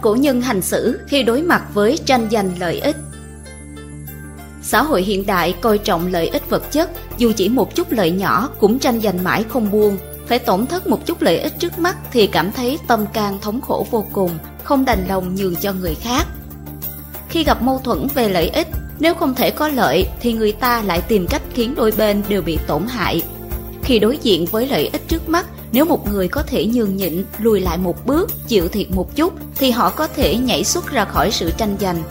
Cách cổ nhân hành xử khi đối mặt với tranh giành lợi ích Xã hội hiện đại coi trọng lợi ích vật chất, dù chỉ một chút lợi nhỏ cũng tranh giành mãi không buông. Phải tổn thất một chút lợi ích trước mắt thì cảm thấy tâm can thống khổ vô cùng, không đành lòng nhường cho người khác. Khi gặp mâu thuẫn về lợi ích, nếu không thể có lợi thì người ta lại tìm cách khiến đôi bên đều bị tổn hại. Khi đối diện với lợi ích trước mắt, nếu một người có thể nhường nhịn, lùi lại một bước, chịu thiệt một chút thì họ có thể nhảy xuất ra khỏi sự tranh giành.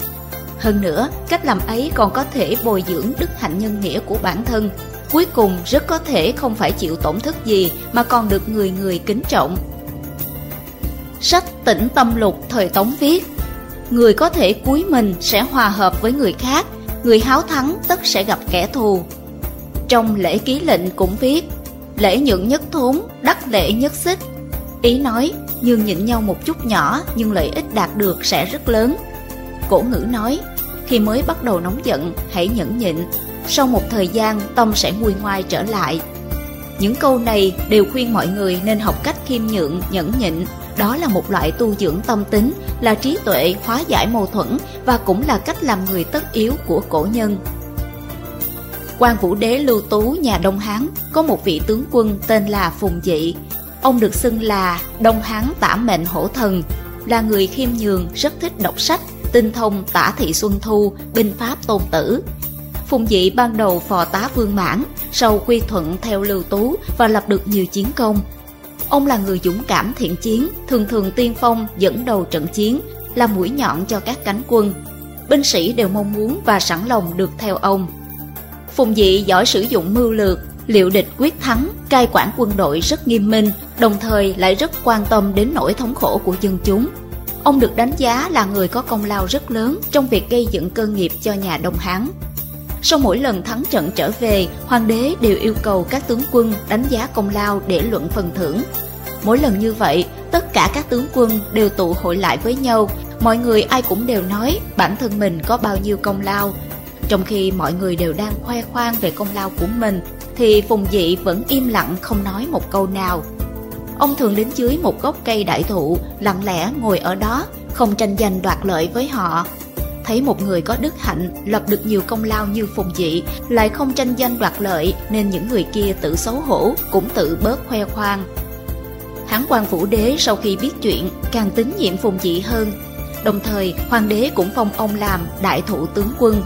Hơn nữa, cách làm ấy còn có thể bồi dưỡng đức hạnh nhân nghĩa của bản thân. Cuối cùng rất có thể không phải chịu tổn thất gì mà còn được người người kính trọng. Sách Tĩnh Tâm Lục thời Tống viết Người có thể cúi mình sẽ hòa hợp với người khác, người háo thắng tất sẽ gặp kẻ thù. Trong lễ ký lệnh cũng viết Lễ nhượng nhất thốn, đắc lễ nhất xích. Ý nói, nhường nhịn nhau một chút nhỏ nhưng lợi ích đạt được sẽ rất lớn. Cổ ngữ nói, khi mới bắt đầu nóng giận, hãy nhẫn nhịn. Sau một thời gian, tâm sẽ nguôi ngoai trở lại. Những câu này đều khuyên mọi người nên học cách khiêm nhượng, nhẫn nhịn. Đó là một loại tu dưỡng tâm tính, là trí tuệ hóa giải mâu thuẫn và cũng là cách làm người tất yếu của cổ nhân. Quan Vũ Đế Lưu Tú nhà Đông Hán có một vị tướng quân tên là Phùng Dị. Ông được xưng là Đông Hán tả mệnh hổ thần, là người khiêm nhường, rất thích đọc sách, tinh thông tả thị xuân thu, binh pháp tôn tử. Phùng Dị ban đầu phò tá vương mãn, sau quy thuận theo Lưu Tú và lập được nhiều chiến công. Ông là người dũng cảm thiện chiến, thường thường tiên phong dẫn đầu trận chiến, là mũi nhọn cho các cánh quân. Binh sĩ đều mong muốn và sẵn lòng được theo ông. Phùng Dị giỏi sử dụng mưu lược, liệu địch quyết thắng, cai quản quân đội rất nghiêm minh, đồng thời lại rất quan tâm đến nỗi thống khổ của dân chúng. Ông được đánh giá là người có công lao rất lớn trong việc gây dựng cơ nghiệp cho nhà Đông Hán. Sau mỗi lần thắng trận trở về, hoàng đế đều yêu cầu các tướng quân đánh giá công lao để luận phần thưởng. Mỗi lần như vậy, tất cả các tướng quân đều tụ hội lại với nhau, mọi người ai cũng đều nói bản thân mình có bao nhiêu công lao. Trong khi mọi người đều đang khoe khoang về công lao của mình, thì Phùng Dị vẫn im lặng không nói một câu nào. Ông thường đến dưới một gốc cây đại thụ, lặng lẽ ngồi ở đó, không tranh giành đoạt lợi với họ. Thấy một người có đức hạnh, lập được nhiều công lao như Phùng Dị, lại không tranh danh đoạt lợi nên những người kia tự xấu hổ, cũng tự bớt khoe khoang. Hán quan vũ đế sau khi biết chuyện càng tín nhiệm Phùng Dị hơn. Đồng thời, hoàng đế cũng phong ông làm đại thụ tướng quân.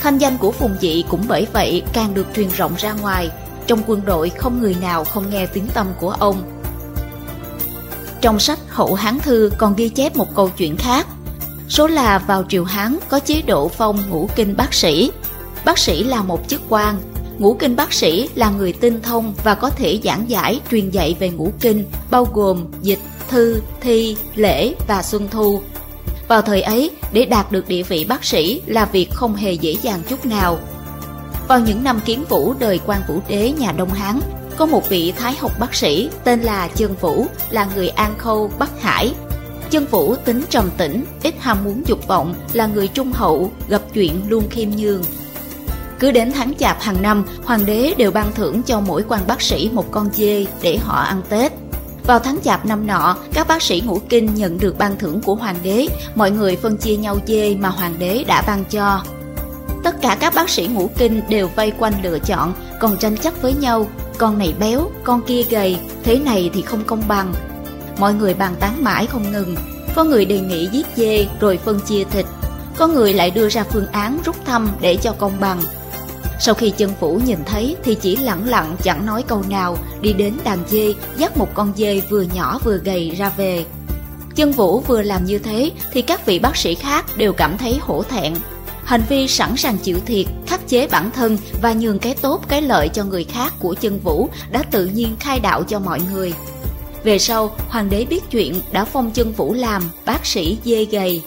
Thanh danh của Phùng Dị cũng bởi vậy càng được truyền rộng ra ngoài. Trong quân đội không người nào không nghe tiếng tâm của ông. Trong sách Hậu Hán Thư còn ghi chép một câu chuyện khác. Số là vào triều Hán có chế độ phong ngũ kinh bác sĩ. Bác sĩ là một chức quan, ngũ kinh bác sĩ là người tinh thông và có thể giảng giải, truyền dạy về ngũ kinh, bao gồm dịch, thư, thi, lễ và xuân thu. Vào thời ấy, để đạt được địa vị bác sĩ là việc không hề dễ dàng chút nào. Vào những năm kiến vũ đời quan vũ đế nhà Đông Hán, có một vị thái học bác sĩ tên là Chân Vũ, là người An Khâu, Bắc Hải. Chân Vũ tính trầm tĩnh, ít ham muốn dục vọng, là người trung hậu, gặp chuyện luôn khiêm nhường. Cứ đến tháng chạp hàng năm, hoàng đế đều ban thưởng cho mỗi quan bác sĩ một con dê để họ ăn Tết. Vào tháng chạp năm nọ, các bác sĩ ngũ kinh nhận được ban thưởng của hoàng đế, mọi người phân chia nhau dê mà hoàng đế đã ban cho. Tất cả các bác sĩ ngũ kinh đều vây quanh lựa chọn, còn tranh chấp với nhau, con này béo, con kia gầy, thế này thì không công bằng. Mọi người bàn tán mãi không ngừng, có người đề nghị giết dê rồi phân chia thịt, có người lại đưa ra phương án rút thăm để cho công bằng. Sau khi chân phủ nhìn thấy thì chỉ lặng lặng chẳng nói câu nào, đi đến đàn dê, dắt một con dê vừa nhỏ vừa gầy ra về. Chân vũ vừa làm như thế thì các vị bác sĩ khác đều cảm thấy hổ thẹn, hành vi sẵn sàng chịu thiệt, khắc chế bản thân và nhường cái tốt cái lợi cho người khác của chân vũ đã tự nhiên khai đạo cho mọi người. Về sau, hoàng đế biết chuyện đã phong chân vũ làm bác sĩ dê gầy